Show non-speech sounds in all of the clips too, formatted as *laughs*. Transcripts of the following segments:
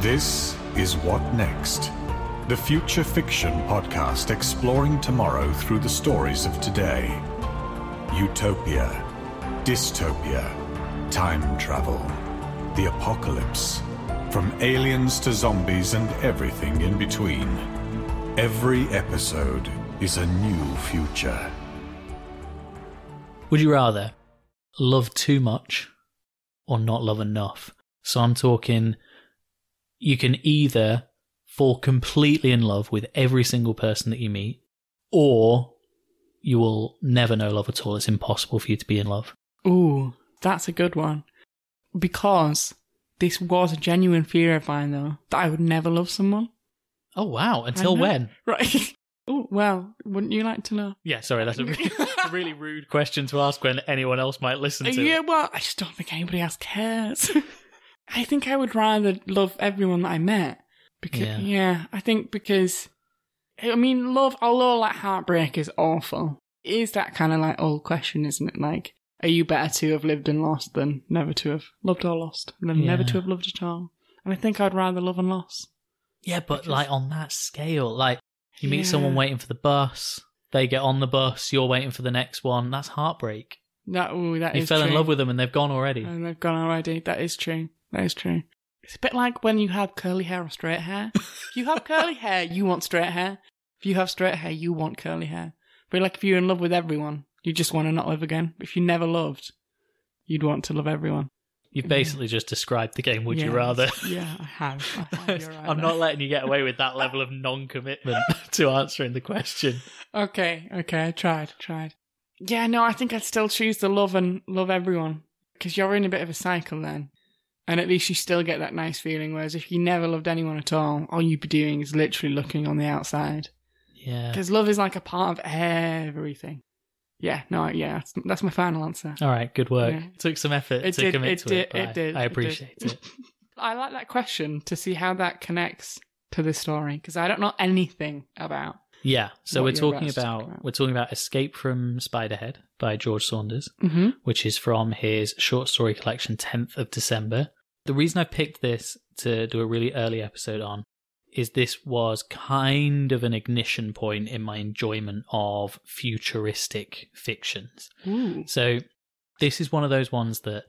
This is What Next, the future fiction podcast exploring tomorrow through the stories of today. Utopia, dystopia, time travel, the apocalypse, from aliens to zombies and everything in between. Every episode is a new future. Would you rather love too much or not love enough? So I'm talking you can either fall completely in love with every single person that you meet, or you will never know love at all. It's impossible for you to be in love. Ooh, that's a good one. Because this was a genuine fear of mine, though, that I would never love someone. Oh wow! Until when? *laughs* Right. oh, well, wouldn't you like to know? Yeah, sorry, that's a really, *laughs* really rude question to ask when anyone else might listen uh, to. yeah, it. well, I just don't think anybody else cares. *laughs* I think I would rather love everyone that I met. Because, Yeah. yeah. I think because, I mean, love, although like heartbreak is awful, it is that kind of like old question, isn't it? Like, are you better to have lived and lost than never to have loved or lost, than never to have loved at all? And I think I'd rather love and loss. Yeah, but Because- like on that scale, like you meet Yeah. someone waiting for the bus, they get on the bus, you're waiting for the next one. That's heartbreak. That, ooh, that You fell in love with them and they've gone already. And they've gone already. That is true. That is true. It's a bit like when you have curly hair or straight hair. if you have curly *laughs* hair, you want straight hair. If you have straight hair, you want curly hair. But like if you're in love with everyone, you just want to not live again. If you never loved, you'd want to love everyone. You've basically just described the game. Would you rather? Yeah, I have. I *laughs* have. Right I'm not letting you get away with that level of non-commitment *laughs* to answering the question. Okay, okay, I tried, tried. Yeah, no, I think I'd still choose to love and love everyone because you're in a bit of a cycle then, and at least you still get that nice feeling. Whereas if you never loved anyone at all, all you'd be doing is literally looking on the outside Yeah. because love is like a part of everything. Yeah, no, yeah, that's, that's my final answer. All right. Good work. Yeah. Took some effort It to did, commit it to did, it. it I- did. I it appreciate it. *laughs* *laughs* I like that question to see how that connects to the story because I don't know anything about. Yeah. So we're talking about talk about about. we're talking about Escape from Spiderhead by George Saunders. Mm-hmm. which is from his short story collection 10th of December. The reason I picked this to do a really early episode on is this was kind of an ignition point in my enjoyment of futuristic fictions. Ooh. So this is one of those ones that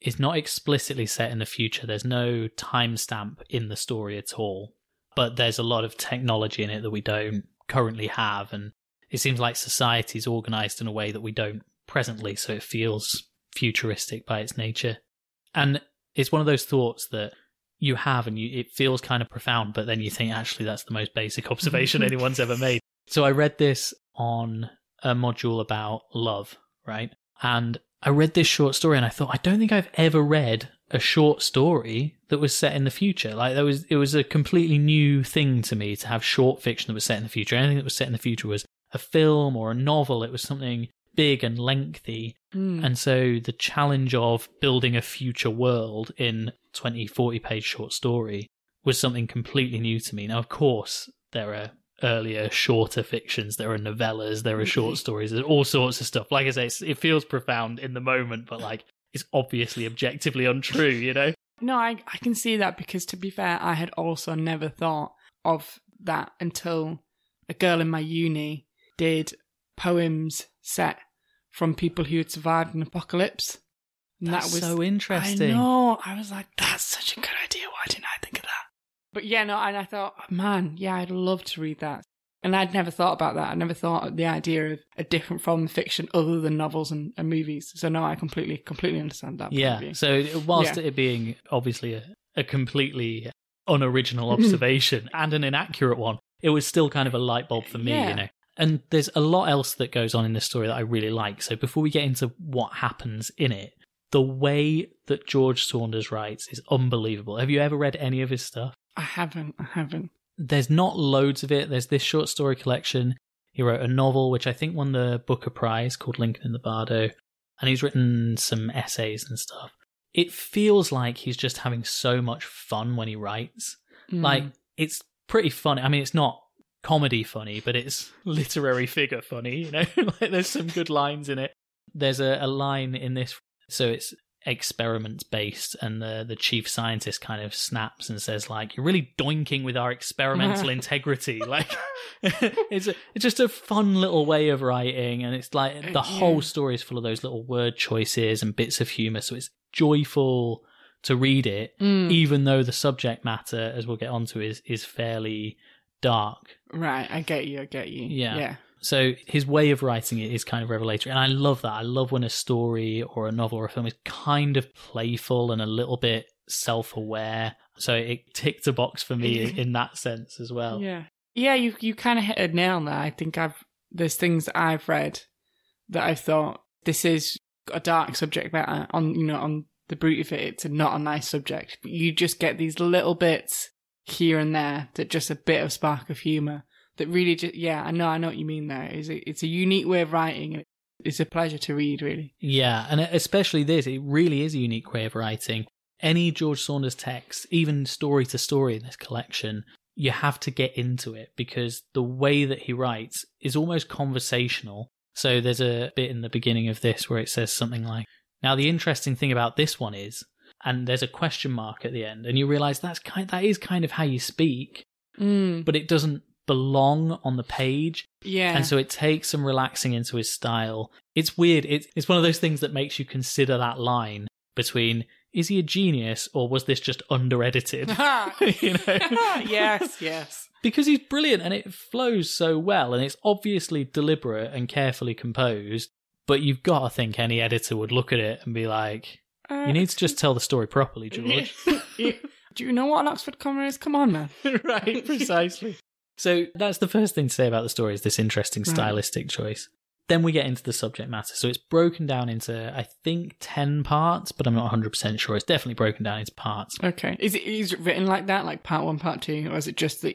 is not explicitly set in the future. There's no timestamp in the story at all, but there's a lot of technology in it that we don't currently have, and it seems like society's organized in a way that we don't presently, so it feels futuristic by its nature. And it's one of those thoughts that you have and you, it feels kind of profound, but then you think actually that's the most basic *laughs* observation anyone's ever made. *laughs* So I read this on a module about love, right? And I read this short story and I thought, I don't think I've ever read a short story that was set in the future. Like there was, it was a completely new thing to me to have short fiction that was set in the future. Anything that was set in the future was a film or a novel. It was something big and lengthy. Mm. And so the challenge of building a future world in 20, 40 page short story was something completely new to me. Now, of course, there are earlier, shorter fictions, there are novellas, there are short *laughs* stories, there's all sorts of stuff. Like I say, it's, it feels profound in the moment, but like it's obviously objectively untrue, you know? *laughs* No, I, I can see that because to be fair, I had also never thought of that until a girl in my uni did poems set from people who had survived an apocalypse. And That's that was so interesting. I know. I was like, that's such a good idea. Why didn't I think of that? But yeah, no, and I thought, man, yeah, I'd love to read that. And I'd never thought about that. I never thought of the idea of a different form of fiction other than novels and, and movies. So no, I completely, completely understand that. Yeah. So whilst Yeah. it being obviously a, a completely unoriginal *laughs* observation and an inaccurate one, it was still kind of a light bulb for me, Yeah. you know. And there's a lot else that goes on in this story that I really like. So before we get into what happens in it, the way that George Saunders writes is unbelievable. Have you ever read any of his stuff? I haven't, I haven't. There's not loads of it. There's this short story collection. He wrote a novel, which I think won the Booker Prize called Lincoln in the Bardo. And he's written some essays and stuff. It feels like he's just having so much fun when he writes. Mm. Like, it's pretty funny. I mean, it's not comedy funny, but it's literary figure funny, you know? *laughs* like, there's some good lines in it. There's a, a line in this. So it's experiments based and the the chief scientist kind of snaps and says like you're really doinking with our experimental *laughs* integrity like *laughs* it's a, it's just a fun little way of writing and it's like the whole story is full of those little word choices and bits of humor so it's joyful to read it Mm. even though the subject matter as we'll get onto is is fairly dark Right, I get you. I get you. Yeah. Yeah. so his way of writing it is kind of revelatory, and I love that. I love when a story or a novel or a film is kind of playful and a little bit self-aware. So it ticked a box for me in, that sense as well. Yeah. Yeah, you you kind of hit a nail there. I think I've there's things I've read that I've thought this is a dark subject matter on you know on the brute of it. It's not a nice subject, but you just get these little bits here and there that just a bit of spark of humor that really just yeah. I know I know what you mean. There is it's a unique way of writing. It's a pleasure to read. Really. Yeah, and especially this, it really is a unique way of writing. Any George Saunders text, even story to story in this collection, you have to get into it because the way that he writes is almost conversational. So there's a bit in the beginning of this where it says something like, Now the interesting thing about this one is, and there's a question mark at the end, and you realize that's kind that is kind of how you speak, Mm. but it doesn't belong on the page. Yeah. And so it takes some relaxing into his style. It's weird. It's it's one of those things that makes you consider that line between is he a genius or was this just under edited? *laughs* *laughs* you know? *laughs* yes. Yes. Because he's brilliant and it flows so well and it's obviously deliberate and carefully composed, but you've got to think any editor would look at it and be like, you need to just tell the story properly, George. *laughs* Do you know what an Oxford comma is? Come on, man. *laughs* right, precisely. So that's the first thing to say about the story is this interesting Right. stylistic choice. Then we get into the subject matter. So it's broken down into, I think, 10 parts, but I'm not 100% sure. It's definitely broken down into parts. Okay. Is it is it written like that, like part one, part two, or is it just that?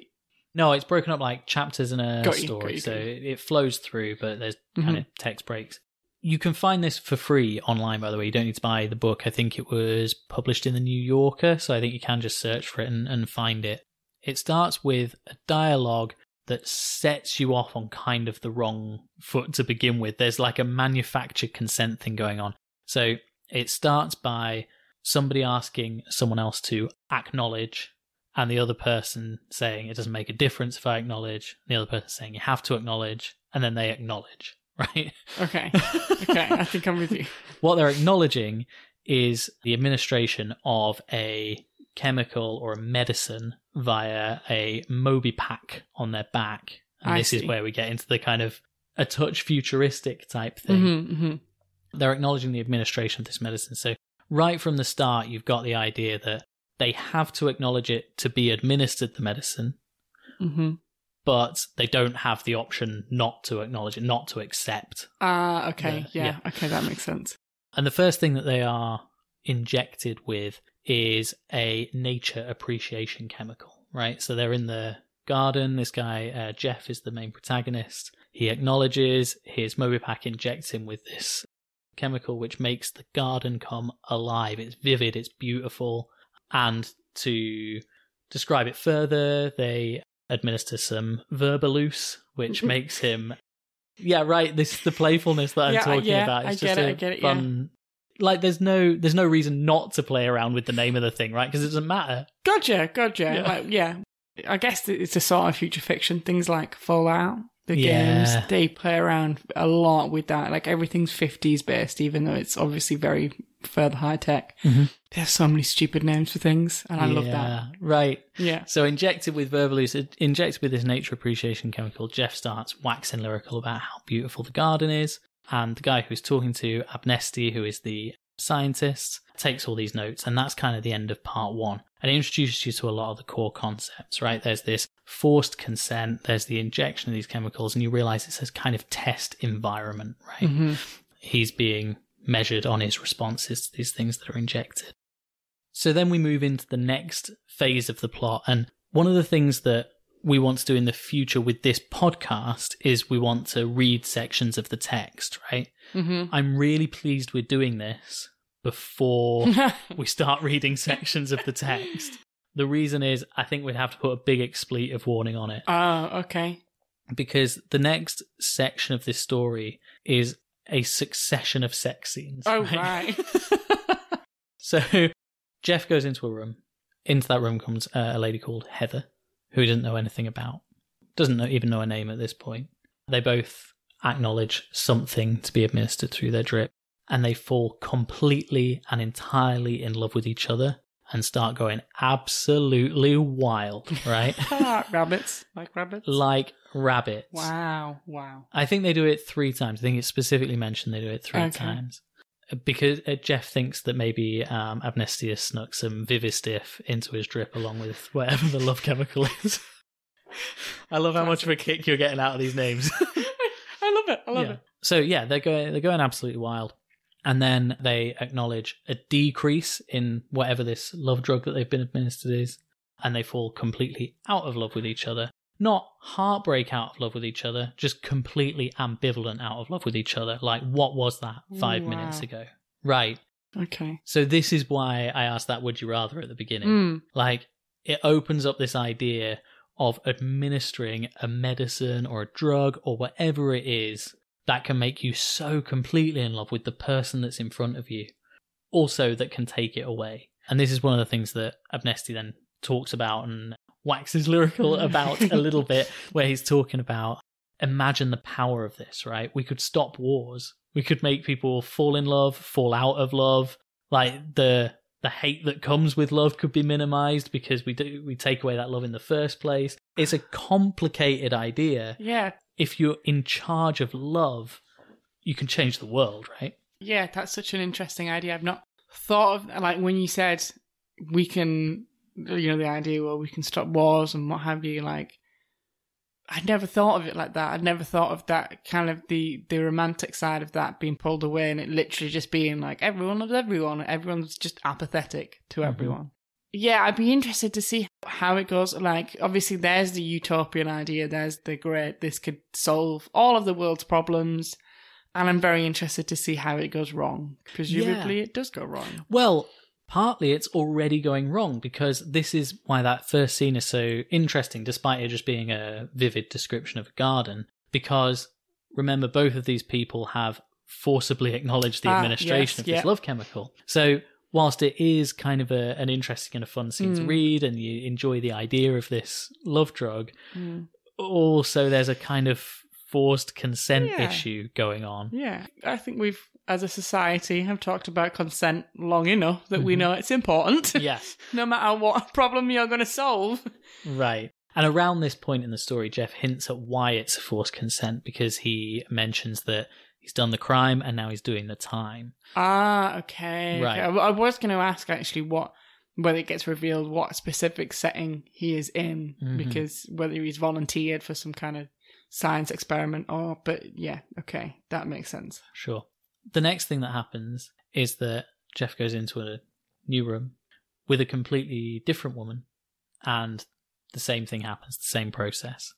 No, it's broken up like chapters in a you, story. you, so it, it flows through, but there's Mhm. kind of text breaks. You can find this for free online, by the way. You don't need to buy the book. I think it was published in the New Yorker, so I think you can just search for it and, and find it. It starts with a dialogue that sets you off on kind of the wrong foot to begin with. There's like a manufactured consent thing going on. So it starts by somebody asking someone else to acknowledge and the other person saying it doesn't make a difference if I acknowledge, the other person saying you have to acknowledge, and then they acknowledge, right? Okay. *laughs* Okay. I think I'm with you. what they're acknowledging is the administration of a chemical or a medicine via a MobiPak on their back. And I this is where we get into the kind of a touch futuristic type thing. hmm hmm They're acknowledging the administration of this medicine. So, right from the start, you've got the idea that they have to acknowledge it to be administered the medicine, hmm but they don't have the option not to acknowledge it, not to accept Ah, okay. Yeah, Yeah, Okay, that makes sense. And the first thing that they are injected with is a nature appreciation chemical, right? So they're in the garden. This guy, uh, Jeff, is the main protagonist. He acknowledges his MobiPak injects him with this chemical which makes the garden come alive. It's vivid, it's beautiful. And to describe it further, they administer some Verbaluce, which *laughs* makes him. Yeah, right. This is the playfulness that I'm Yeah, talking yeah, about. I It's get just it, a I get it, yeah. Like, there's no, there's no reason not to play around with the name of the thing, right? Because it doesn't matter. Gotcha. Gotcha. Yeah. Like, yeah. I guess it's a sort of future fiction. Things like Fallout, the games, they play around a lot with that. Like everything's 50s based, even though it's obviously very further high tech. Mhm. There's so many stupid names for things, and I love that. Right. Yeah. So injected with Verbaluce, injected with this nature appreciation chemical, Jeff starts waxing lyrical about how beautiful the garden is. And the guy who's talking to Abnesti, who is the scientist, takes all these notes. And that's kind of the end of part one. And it introduces you to a lot of the core concepts, right? There's this forced consent, there's the injection of these chemicals, and you realize it's this kind of test environment, right? hmm he's being measured on his responses to these things that are injected. So then we move into the next phase of the plot. And one of the things that we want to do in the future with this podcast is we want to read sections of the text, right? hmm I'm really pleased we're doing this before *laughs* we start reading sections of the text. The reason is I think we'd have to put a big expletive warning on it Oh, okay. because the next section of this story is a succession of sex scenes. Oh, right. *laughs* *laughs* So Jeff goes into a room. Into that room comes uh, a lady called Heather, who he doesn't know anything about. Doesn't know, even know her name at this point. They both acknowledge something to be administered through their drip, and they fall completely and entirely in love with each other and start going absolutely wild, right? *laughs* Ah, rabbits, like rabbits. like rabbits. wow, wow. I think they do it three times. I think it's specifically mentioned they do it three Okay. times. Because uh, Jeff thinks that maybe um, Amnestia snuck some Vivistif into his drip along with whatever the love chemical is. I love how much of a kick you're getting out of these names. *laughs* I love it. I love Yeah. it. So yeah, they're going they're going absolutely wild. And then they acknowledge a decrease in whatever this love drug that they've been administered is, and they fall completely out of love with each other. Not heartbreak out of love with each other, just completely ambivalent out of love with each other. Like, what was that five Wow. minutes ago? Right. Okay. So, this is why I asked that would you rather at the beginning. Mm. Like, it opens up this idea of administering a medicine or a drug or whatever it is that can make you so completely in love with the person that's in front of you, also that can take it away. And this is one of the things that Abnesti then talks about and waxes lyrical *laughs* about a little bit, where he's talking about imagine the power of this, right? We could stop wars. We could make people fall in love, fall out of love. Like the the hate that comes with love could be minimized because we do we take away that love in the first place. It's a complicated idea. Yeah. If you're in charge of love, you can change the world, right? Yeah, that's such an interesting idea. I've not thought of like when you said we can, you know, the idea where we can stop wars and what have you. Like, I'd never thought of it like that. I'd never thought of that kind of the the romantic side of that being pulled away and it literally just being like everyone loves everyone. Everyone's just apathetic to Mhm. everyone. Yeah, I'd be interested to see how it goes. Like, obviously, there's the utopian idea. There's the great. This could solve all of the world's problems. And I'm very interested to see how it goes wrong. Presumably, it does go wrong. Well, partly it's already going wrong because this is why that first scene is so interesting, despite it just being a vivid description of a garden. Because remember, both of these people have forcibly acknowledged the Ah, administration yes, of this love chemical. So, whilst it is kind of a, an interesting and a fun scene to Mm. read, and you enjoy the idea of this love drug, Mm. also there's a kind of forced consent Yeah. issue going on. Yeah, I think we've, as a society, have talked about consent long enough that we Mhm. know it's important. *laughs* yes. no matter what problem you're going to solve. Right. And around this point in the story, Jeff hints at why it's a forced consent because he mentions that he's done the crime and now he's doing the time. Ah, okay. Right. okay. I, I was going to ask actually what whether it gets revealed what specific setting he is in, Mhm. because whether he's volunteered for some kind of science experiment or, but yeah, okay, that makes sense. Sure. The next thing that happens is that Jeff goes into a new room with a completely different woman and the same thing happens, the same process.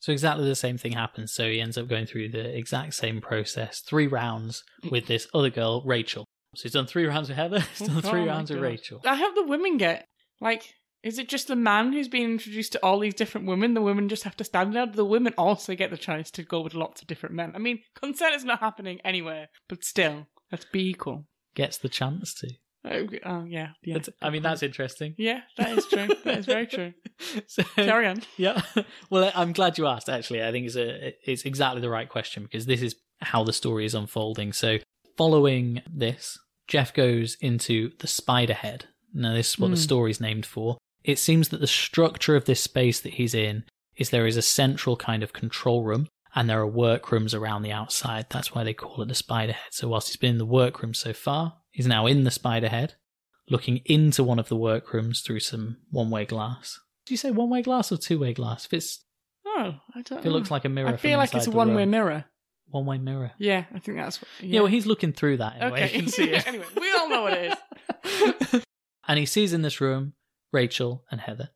So exactly the same thing happens. So he ends up going through the exact same process, three rounds with this other girl, Rachel. So he's done three rounds with Heather, *laughs* he's done oh three Oh my rounds with Rachel. I hope the women get like. Is it just the man who's being introduced to all these different women? The women just have to stand there. The women also get the chance to go with lots of different men. I mean, consent is not happening anywhere, but still, let's be equal. Gets the chance to. Oh, oh, yeah, yeah. That's- I mean, that's interesting. yeah, that is true. that is very true. *laughs* so, Carry on. yeah. *laughs* Well, I'm glad you asked. Actually, I think it's a it's exactly the right question because this is how the story is unfolding. So, following this, Jeff goes into the Spiderhead. Now, this is what the Hmm. story's named for. It seems that the structure of this space that he's in is there is a central kind of control room. And there are workrooms around the outside. That's why they call it the Spiderhead. So, whilst he's been in the workroom so far, he's now in the Spiderhead, looking into one of the workrooms through some one way glass. Do you say one way glass or two way glass? If it's Oh, I don't. if it looks like a mirror, I feel like it's a one-way mirror. one way mirror. Yeah, I think that's. What, Yeah. well, he's looking through that anyway. okay. You can see it. anyway, we all know what it is. *laughs* *laughs* and he sees in this room Rachel and Heather,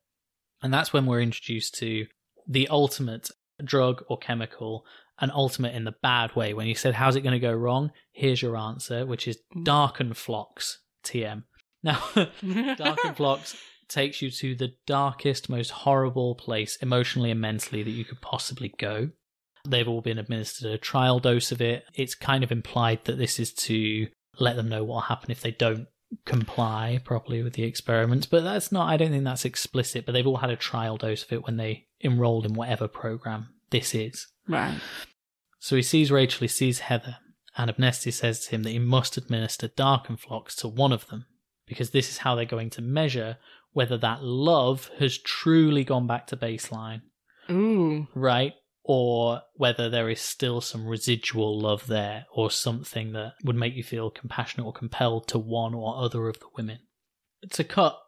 and that's when we're introduced to the ultimate drug or chemical, an ultimate in the bad way. When you said, "How's it going to go wrong?" Here's your answer, which is Mm. Darkenfloxx. TM. Now, *laughs* Darken Flocks takes you to the darkest, most horrible place, emotionally and mentally, that you could possibly go. They've all been administered a trial dose of it. It's kind of implied that this is to let them know what will happen if they don't comply properly with the experiments. But that's not, I don't think that's explicit, but they've all had a trial dose of it when they enrolled in whatever program this is. Right. So he sees Rachel, he sees Heather, and Abnesti says to him that he must administer Darkenfloxx to one of them, because this is how they're going to measure whether that love has truly gone back to baseline, Ooh. right? Or whether there is still some residual love there, or something that would make you feel compassionate or compelled to one or other of the women. To cut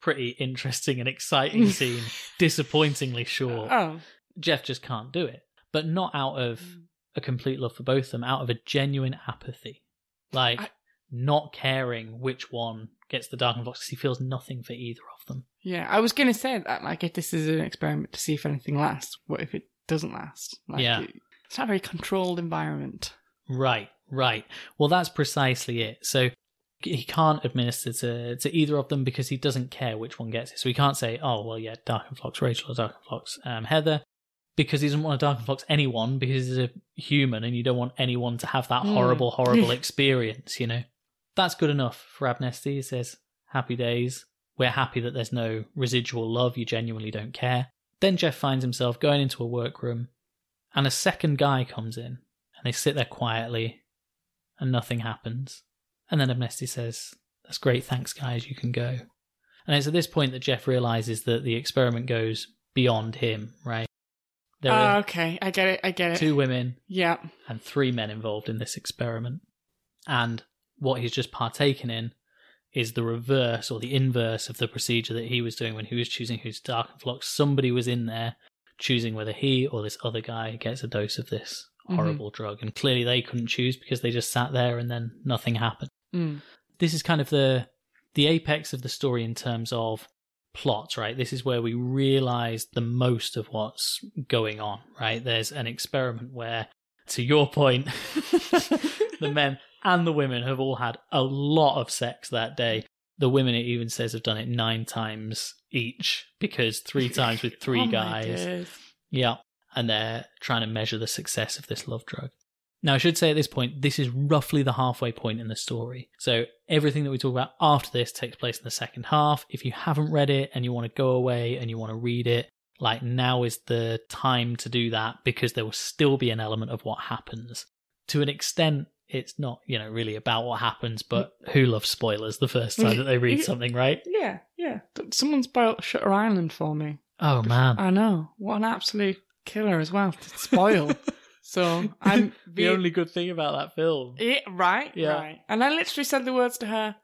pretty interesting and exciting *laughs* scene, disappointingly short. Oh. Jeff just can't do it. But not out of mm. a complete love for both of them, out of a genuine apathy. Like, I- not caring which one gets the Darkenfloxx because he feels nothing for either of them. Yeah, I was going to say that. Like, if this is an experiment to see if anything lasts, what if it doesn't last? Like, Yeah. it's not a very controlled environment. Right, right. Well, that's precisely it. So he can't administer to, to either of them because he doesn't care which one gets it. So he can't say, oh, well, yeah, Darkenfloxx Rachel or Darkenfloxx um, Heather, because he doesn't want to Darkenfloxx anyone because he's a human and you don't want anyone to have that Hmm. horrible, horrible *laughs* experience, you know? That's good enough for Abnesti. He says, happy days. We're happy that there's no residual love. You genuinely don't care. Then Jeff finds himself going into a workroom and a second guy comes in and they sit there quietly and nothing happens. And then Abnesti says, That's great, thanks, guys, you can go. And it's at this point that Jeff realizes that the experiment goes beyond him, right? There ah, are okay, I get it. I get it. two women Yeah. and three men involved in this experiment. And what he's just partaken in is the reverse or the inverse of the procedure that he was doing when he was choosing who's Darkenfloxx. Somebody was in there choosing whether he or this other guy gets a dose of this Mhm. horrible drug. And clearly they couldn't choose because they just sat there and then nothing happened. Mm. This is kind of the the apex of the story in terms of plot, right? This is where we realize the most of what's going on, right? There's an experiment where, to your point, *laughs* *laughs* the men and the women have all had a lot of sex that day. The women, it even says, have done it nine times each because three *laughs* times with three Oh guys. Yeah. And they're trying to measure the success of this love drug. Now, I should say at this point, this is roughly the halfway point in the story. So, everything that we talk about after this takes place in the second half. If you haven't read it and you want to go away and you want to read it, like now is the time to do that because there will still be an element of what happens. To an extent, it's not, you know, really about what happens, but mm. who loves spoilers the first time *laughs* that they read something, right? Yeah, yeah. Someone spoiled Shutter Island for me. Oh, man. I know. What an absolute killer as well to spoil. *laughs* so I'm *laughs* the only good thing about that film. Yeah, right, Yeah. right. And I literally said the words to her.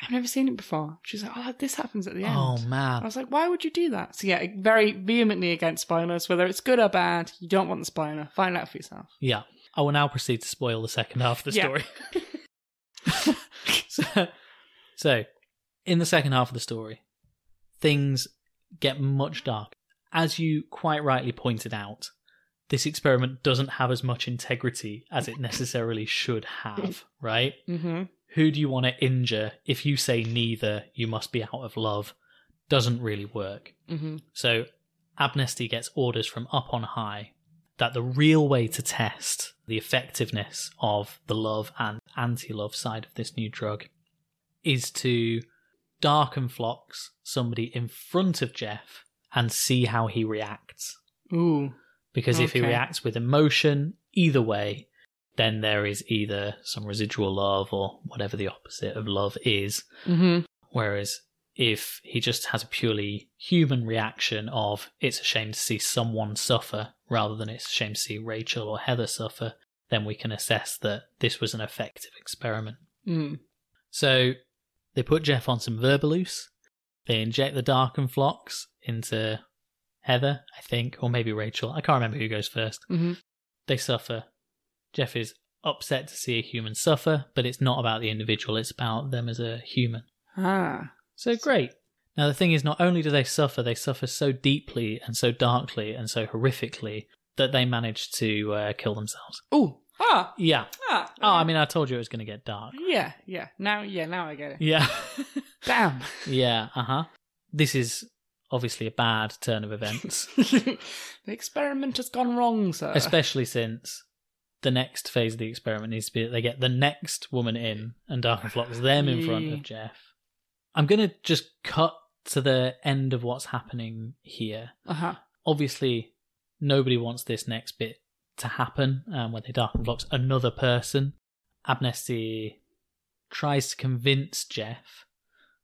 I've never seen it before. She's like, "Oh, this happens at the end." Oh, man. I man. was like, "Why would you do that?" So yeah, very vehemently against spoilers, whether it's good or bad. You don't want the spoiler. Find out for yourself. Yeah. I will now proceed to spoil the second half of the Yeah. story. *laughs* *laughs* so, so, in the second half of the story, things get much darker. As you quite rightly pointed out, this experiment doesn't have as much integrity as it necessarily should have, *laughs* right? Mm-hmm. Who do you want to injure if you say neither, you must be out of love? Doesn't really work. Mm-hmm. So Abnesti gets orders from up on high that the real way to test the effectiveness of the love and anti love side of this new drug is to Darkenfloxx somebody in front of Jeff and see how he reacts. Ooh. Because if he reacts with emotion, either way, then there is either some residual love or whatever the opposite of love is. Mm-hmm. Whereas if he just has a purely human reaction of it's a shame to see someone suffer rather than it's a shame to see Rachel or Heather suffer, then we can assess that this was an effective experiment. Mm. So they put Jeff on some Verbaluce. They inject the Darkenfloxx into Heather, I think, or maybe Rachel. I can't remember who goes first. Mm-hmm. They suffer. Jeff is upset to see a human suffer, but it's not about the individual, it's about them as a human. Ah. So great. Now the thing is, not only do they suffer, they suffer so deeply and so darkly and so horrifically that they manage to uh, kill themselves. Ooh. Ah. Yeah. Ah. Oh, I mean, I told you it was going to get dark. Yeah. Yeah. Now. Yeah. Now I get it. Yeah. *laughs* Damn. yeah. Uh huh. This is obviously a bad turn of events, *laughs* the experiment has gone wrong, sir. especially since the next phase of the experiment needs to be that they get the next woman in and Darkenfloxx them in front of Jeff. I'm going to just cut to the end of what's happening here. Uh huh. Obviously, nobody wants this next bit to happen um, when they Darkenfloxx another person. Abnesti tries to convince Jeff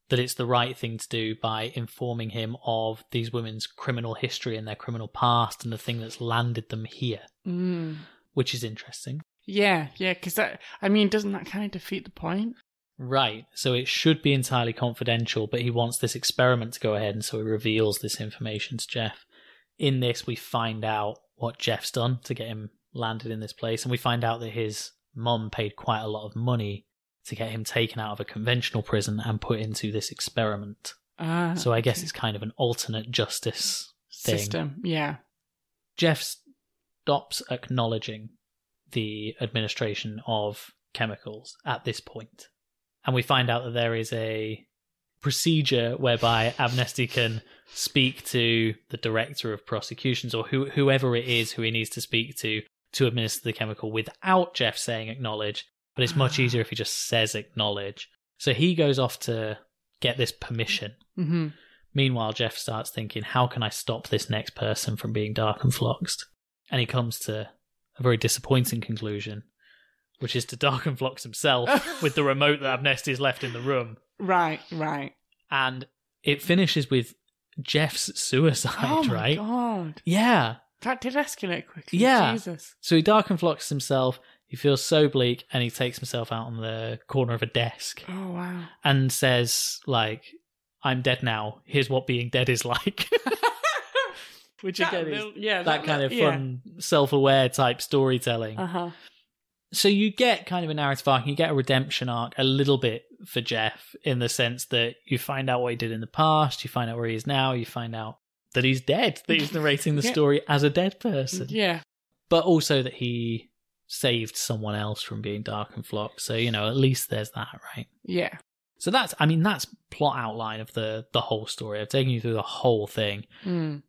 that it's the right thing to do by informing him of these women's criminal history and their criminal past and the thing that's landed them here, Mm. which is interesting. Yeah, yeah, because that, I mean, doesn't that kind of defeat the point? Right, so it should be entirely confidential, but he wants this experiment to go ahead, and so he reveals this information to Jeff. In this, we find out what Jeff's done to get him landed in this place, and we find out that his mum paid quite a lot of money to get him taken out of a conventional prison and put into this experiment. Ah, So I guess okay. it's kind of an alternate justice thing. system. Yeah. Jeff stops acknowledging the administration of chemicals at this point. And we find out that there is a procedure whereby Abnesti can speak to the director of prosecutions or who, whoever it is who he needs to speak to to administer the chemical without Jeff saying acknowledge. But it's much easier if he just says acknowledge. So he goes off to get this permission. hmm Meanwhile, Jeff starts thinking, how can I stop this next person from being Darkenfloxxed? And he comes to a very disappointing conclusion, which is to Darkenfloxx himself *laughs* with the remote that Abnesti's left in the room. Right, right. And it finishes with Jeff's suicide, oh my right? god. Yeah. That did escalate quickly. Yeah. Jesus. So he Darkenfloxxes himself. He feels so bleak and he takes himself out on the corner of a desk Oh wow. and says, like, I'm dead now. Here's what being dead is like. *laughs* *laughs* Which That again is yeah, that kind of yeah. fun, self-aware type storytelling. Uh-huh. So you get kind of a narrative arc, and you get a redemption arc a little bit for Jeff in the sense that you find out what he did in the past, you find out where he is now, you find out that he's dead, that he's narrating the Yeah. story as a dead person, Yeah. but also that he saved someone else from being dark and flock. So you know, at least there's that, right? Yeah. So that's, I mean, that's plot outline of the the whole story. I've taken you through the whole thing. Mm.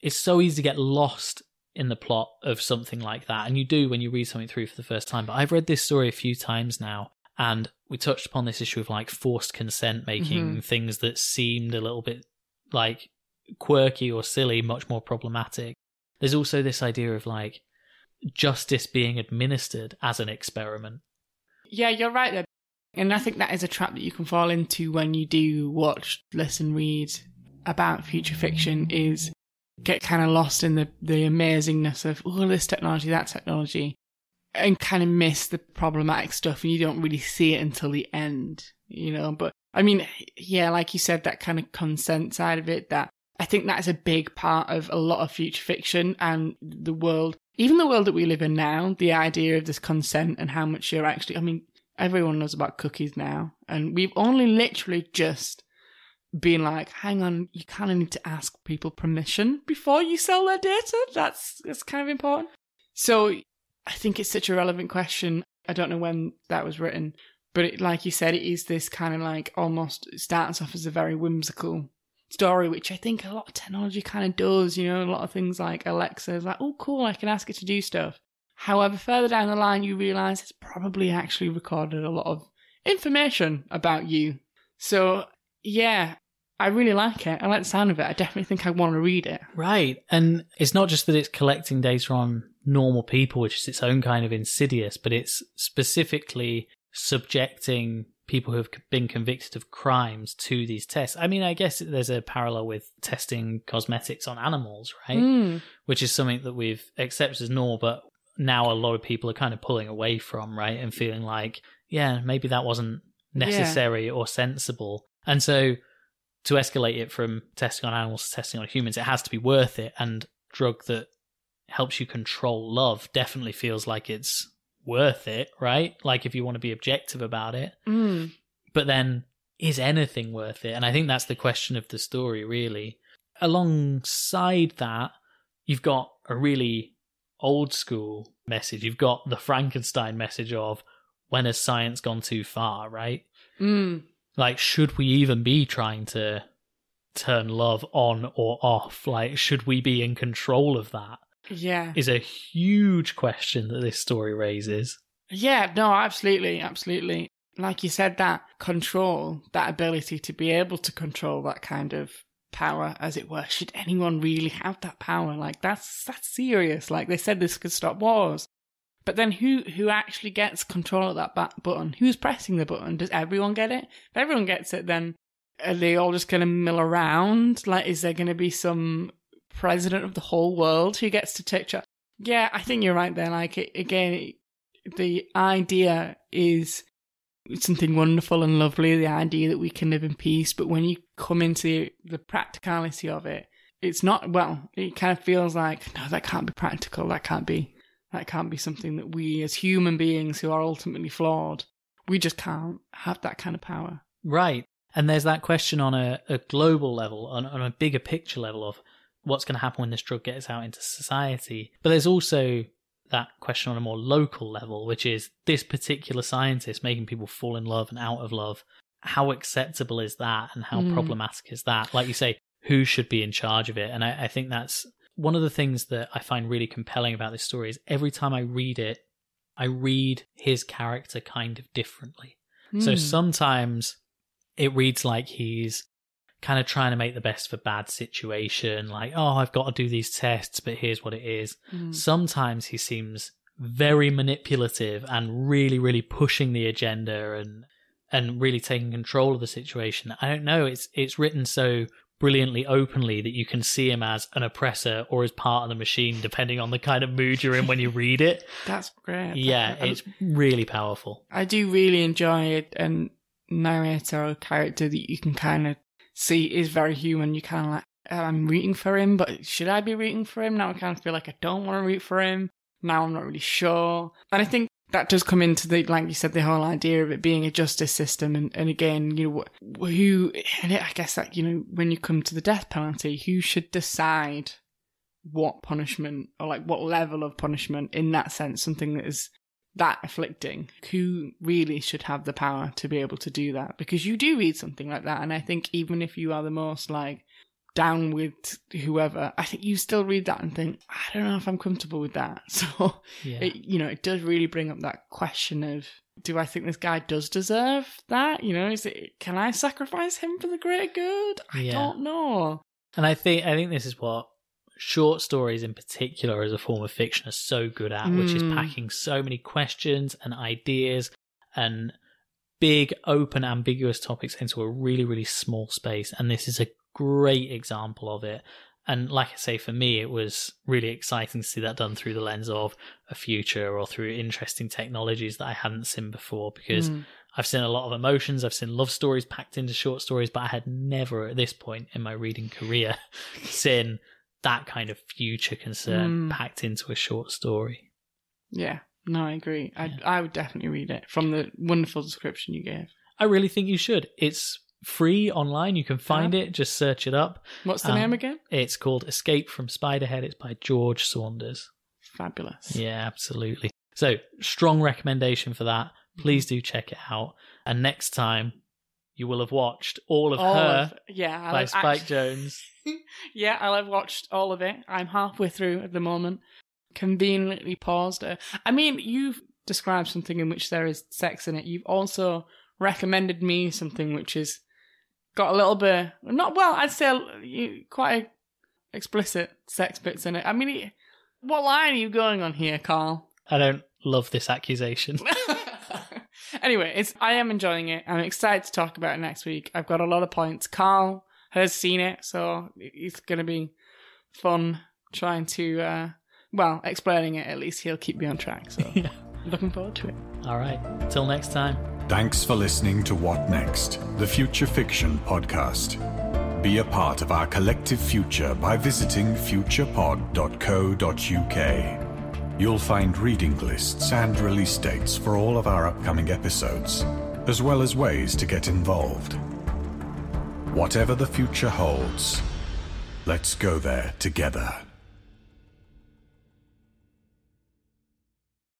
it's so easy to get lost in the plot of something like that. And you do when you read something through for the first time. But I've read this story a few times now. And we touched upon this issue of like forced consent, making Mhm. things that seemed a little bit like quirky or silly much more problematic. There's also this idea of like justice being administered as an experiment. Yeah, you're right there. And I think that is a trap that you can fall into when you do watch, listen, read about future fiction is get kind of lost in the, the amazingness of all this technology, that technology, and kind of miss the problematic stuff and you don't really see it until the end, you know. But I mean, yeah, like you said, that kind of consent side of it, that I think that is a big part of a lot of future fiction and the world, even the world that we live in now, the idea of this consent and how much you're actually, I mean, everyone knows about cookies now. And we've only literally just been like, hang on, you kind of need to ask people permission before you sell their data. That's, that's kind of important. So I think it's such a relevant question. I don't know when that was written, but it, like you said, it is this kind of like almost starts off as a very whimsical story, which I think a lot of technology kind of does. You know, a lot of things like Alexa is like, oh, cool, I can ask it to do stuff. However, further down the line, you realize it's probably actually recorded a lot of information about you. So, yeah, I really like it. I like the sound of it. I definitely think I want to read it. Right. And it's not just that it's collecting data on normal people, which is its own kind of insidious, but it's specifically subjecting people who have been convicted of crimes to these tests. I mean, I guess there's a parallel with testing cosmetics on animals, right? Mm. Which is something that we've accepted as normal, but now a lot of people are kind of pulling away from, right? And feeling like, yeah, maybe that wasn't necessary or sensible. And so to escalate it from testing on animals to testing on humans, it has to be worth it. And drug that helps you control love definitely feels like it's worth it, right? Like if you want to be objective about it. Mm. But then is anything worth it? And I think that's the question of the story, really. Alongside that, you've got a really old school message. You've got the Frankenstein message of when has science gone too far, right? Mm. Like, should we even be trying to turn love on or off? Like, should we be in control of that? Yeah. is a huge question that this story raises. Yeah, no, absolutely, absolutely. Like you said, that control, that ability to be able to control that kind of power, as it were. Should anyone really have that power? Like that's that's serious. Like they said, this could stop wars. But then who who actually gets control of that bat- button? Who's pressing the button? Does everyone get it? If everyone gets it, then are they all just going to mill around? Like, is there going to be some president of the whole world who gets to take charge? Yeah, I think you're right there. Like, it, again, the idea is something wonderful and lovely, the idea that we can live in peace. But when you come into the practicality of it, it's not, well, it kind of feels like, no, that can't be practical. That can't be, that can't be something that we as human beings who are ultimately flawed, we just can't have that kind of power. Right. And there's that question on a, a global level, on, on a bigger picture level of what's going to happen when this drug gets out into society. But there's also that question on a more local level, which is this particular scientist making people fall in love and out of love. How acceptable is that and how Mm. problematic is that? Like you say, who should be in charge of it? And I, I think that's one of the things that I find really compelling about this story is every time I read it, I read his character kind of differently. So Hmm. sometimes it reads like he's kind of trying to make the best of a bad situation, like, oh, I've got to do these tests, but here's what it is. Mm. Sometimes he seems very manipulative and really, really pushing the agenda and and really taking control of the situation. I don't know, it's it's written so brilliantly openly that you can see him as an oppressor or as part of the machine, depending on the kind of mood you're in when you read it. *laughs* That's great. Yeah, I- it's really powerful. I do really enjoy it, and narrator or character that you can kind of see is very human. You kind of like, "Oh, I'm rooting for him, but should I be rooting for him? Now I kind of feel like I don't want to root for him. Now I'm not really sure. And I think that does come into the, like you said, the whole idea of it being a justice system. And, and again, you know, who, and I guess that, you know, when you come to the death penalty, who should decide what punishment or like what level of punishment in that sense, something that is that afflicting, who really should have the power to be able to do that? Because you do read something like that, and I think even if you are the most like down with whoever, I think you still read that and think, I don't know if I'm comfortable with that. *laughs* So, Yeah. it, you know, it does really bring up that question of, do I think this guy does deserve that? You know, is it, can I sacrifice him for the greater good? I Yeah. don't know. And I think I think this is what short stories in particular as a form of fiction are so good at, which is Mm. packing so many questions and ideas and big open ambiguous topics into a really really small space and this is a great example of it and like i say for me it was really exciting to see that done through the lens of a future or through interesting technologies that i hadn't seen before because Mm. I've seen a lot of emotions. I've seen love stories packed into short stories, but I had never at this point in my reading career *laughs* seen that kind of future concern Mm. packed into a short story. Yeah, no, I agree. I I would definitely read it from the wonderful description you gave. I really think you should. It's free online. You can find it. Just search it up. What's the Um, name again? It's called Escape from Spiderhead. It's by George Saunders. Fabulous. Yeah, absolutely. So, strong recommendation for that. Please do check it out. And next time, you will have watched all of All her of- yeah, I'll by have Spike act- Jones. *laughs* yeah, I'll have watched all of it. I'm halfway through at the moment. Conveniently paused. it. I mean, you've described something in which there is sex in it. You've also recommended me something which is got a little bit not well. I'd say you- quite explicit sex bits in it. I mean, it- what line are you going on here, Carl? I don't love this accusation. *laughs* *laughs* anyway, it's I am enjoying it. I'm excited to talk about it next week. I've got a lot of points. Carl has seen it, so it's going to be fun trying to, uh, well, explaining it. At least he'll keep me on track. So *laughs* Yeah. looking forward to it. All right. Till next time. Thanks for listening to What Next, the Future Fiction podcast. Be a part of our collective future by visiting futurepod.co.uk. You'll find reading lists and release dates for all of our upcoming episodes, as well as ways to get involved. Whatever the future holds, let's go there together.